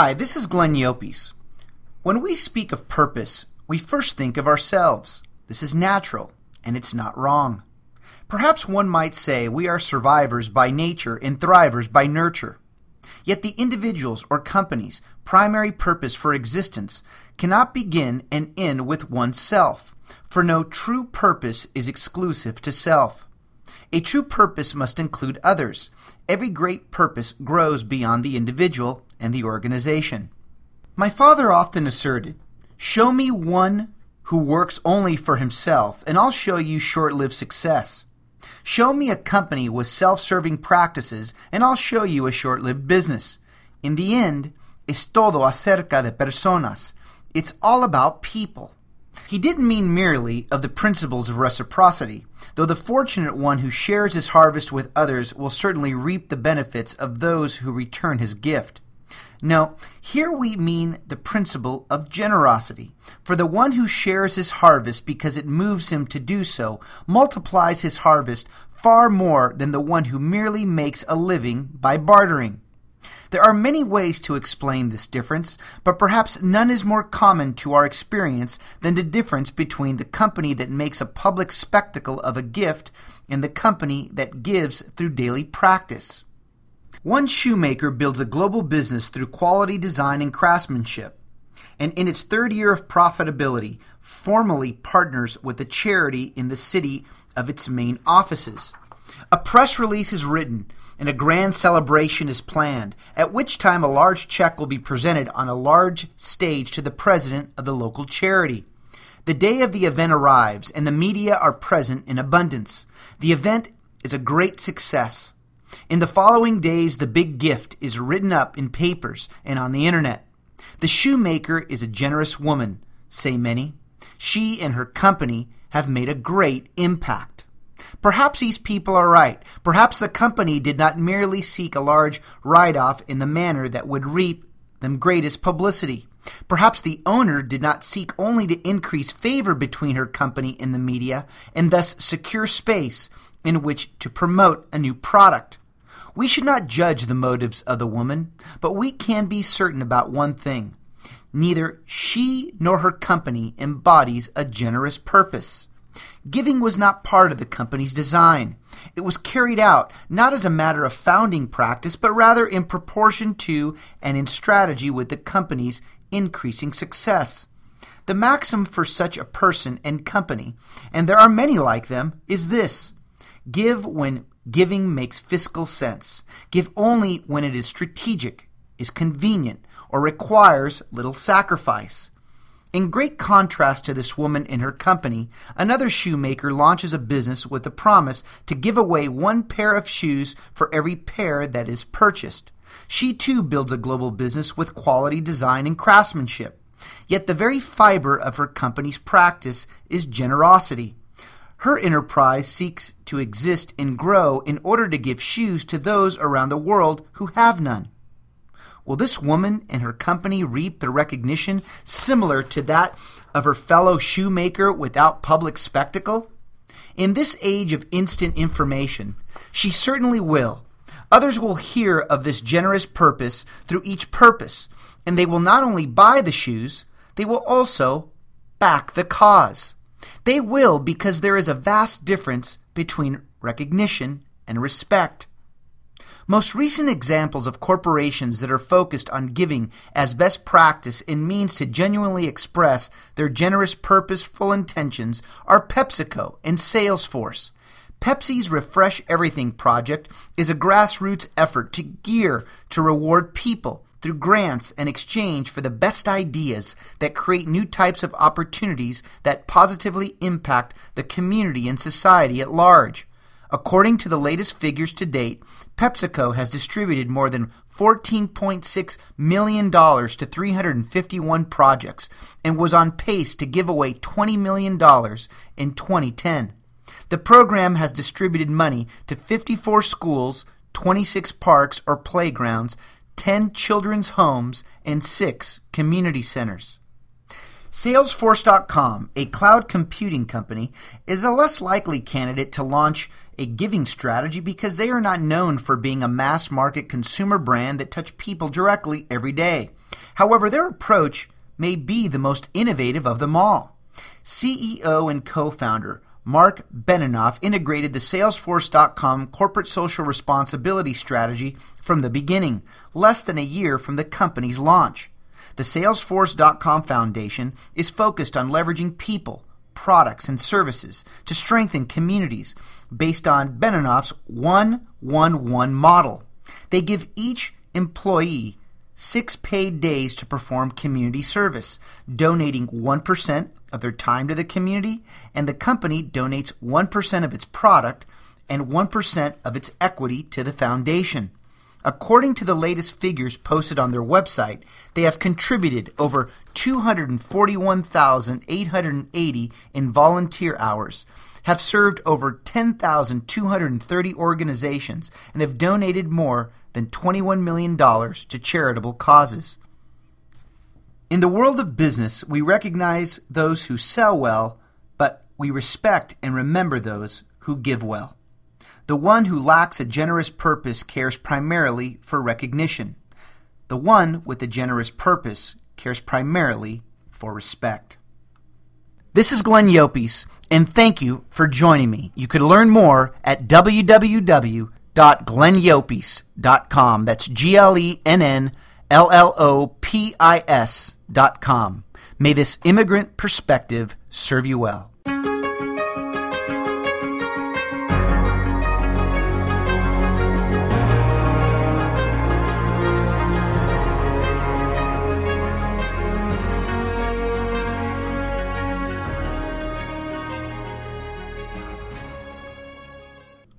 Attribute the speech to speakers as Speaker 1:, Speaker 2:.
Speaker 1: Hi, this is Glenn Llopis. When we speak of purpose, we first think of ourselves. This is natural, and it's not wrong. Perhaps one might say we are survivors by nature and thrivers by nurture. Yet the individual's or company's primary purpose for existence cannot begin and end with oneself, for no true purpose is exclusive to self. A true purpose must include others. Every great purpose grows beyond the individual and the organization. My father often asserted, Show me one who works only for himself, and I'll show you short lived success. Show me a company with self serving practices, and I'll show you a short lived business. In the end, es todo acerca de personas. It's all about people. He didn't mean merely of the principles of reciprocity, though the fortunate one who shares his harvest with others will certainly reap the benefits of those who return his gift. No, here we mean the principle of generosity. For the one who shares his harvest because it moves him to do so multiplies his harvest far more than the one who merely makes a living by bartering. There are many ways to explain this difference, but perhaps none is more common to our experience than the difference between the company that makes a public spectacle of a gift and the company that gives through daily practice. One shoemaker builds a global business through quality design and craftsmanship, and in its third year of profitability, formally partners with a charity in the city of its main offices. A press release is written and a grand celebration is planned, at which time a large check will be presented on a large stage to the president of the local charity. The day of the event arrives, and the media are present in abundance. The event is a great success. In the following days, the big gift is written up in papers and on the internet. The shoemaker is a generous woman, say many. She and her company have made a great impact. Perhaps these people are right. Perhaps the company did not merely seek a large write off in the manner that would reap them greatest publicity. Perhaps the owner did not seek only to increase favor between her company and the media and thus secure space in which to promote a new product. We should not judge the motives of the woman, but we can be certain about one thing. Neither she nor her company embodies a generous purpose. Giving was not part of the company's design. It was carried out not as a matter of founding practice, but rather in proportion to and in strategy with the company's increasing success. The maxim for such a person and company, and there are many like them, is this give when giving makes fiscal sense, give only when it is strategic, is convenient, or requires little sacrifice. In great contrast to this woman and her company, another shoemaker launches a business with the promise to give away one pair of shoes for every pair that is purchased. She too builds a global business with quality design and craftsmanship. Yet the very fiber of her company's practice is generosity. Her enterprise seeks to exist and grow in order to give shoes to those around the world who have none. Will this woman and her company reap the recognition similar to that of her fellow shoemaker without public spectacle? In this age of instant information, she certainly will. Others will hear of this generous purpose through each purpose, and they will not only buy the shoes, they will also back the cause. They will because there is a vast difference between recognition and respect. Most recent examples of corporations that are focused on giving as best practice and means to genuinely express their generous, purposeful intentions are PepsiCo and Salesforce. Pepsi's Refresh Everything project is a grassroots effort to gear to reward people through grants and exchange for the best ideas that create new types of opportunities that positively impact the community and society at large. According to the latest figures to date, PepsiCo has distributed more than $14.6 million to 351 projects and was on pace to give away $20 million in 2010. The program has distributed money to 54 schools, 26 parks or playgrounds, 10 children's homes, and 6 community centers. Salesforce.com, a cloud computing company, is a less likely candidate to launch a giving strategy because they are not known for being a mass market consumer brand that touch people directly every day. However, their approach may be the most innovative of them all. CEO and co-founder Marc Benioff integrated the Salesforce.com corporate social responsibility strategy from the beginning, less than a year from the company's launch. The Salesforce.com Foundation is focused on leveraging people, products, and services to strengthen communities based on Benioff's 111 model. They give each employee six paid days to perform community service, donating 1% of their time to the community, and the company donates 1% of its product and 1% of its equity to the foundation. According to the latest figures posted on their website, they have contributed over 241,880 in volunteer hours, have served over 10,230 organizations, and have donated more than $21 million to charitable causes. In the world of business, we recognize those who sell well, but we respect and remember those who give well. The one who lacks a generous purpose cares primarily for recognition. The one with a generous purpose cares primarily for respect. This is Glenn Llopis, and thank you for joining me. You could learn more at www.glennllopis.com. That's G L E N N L L O P I S dot com. May this immigrant perspective serve you well.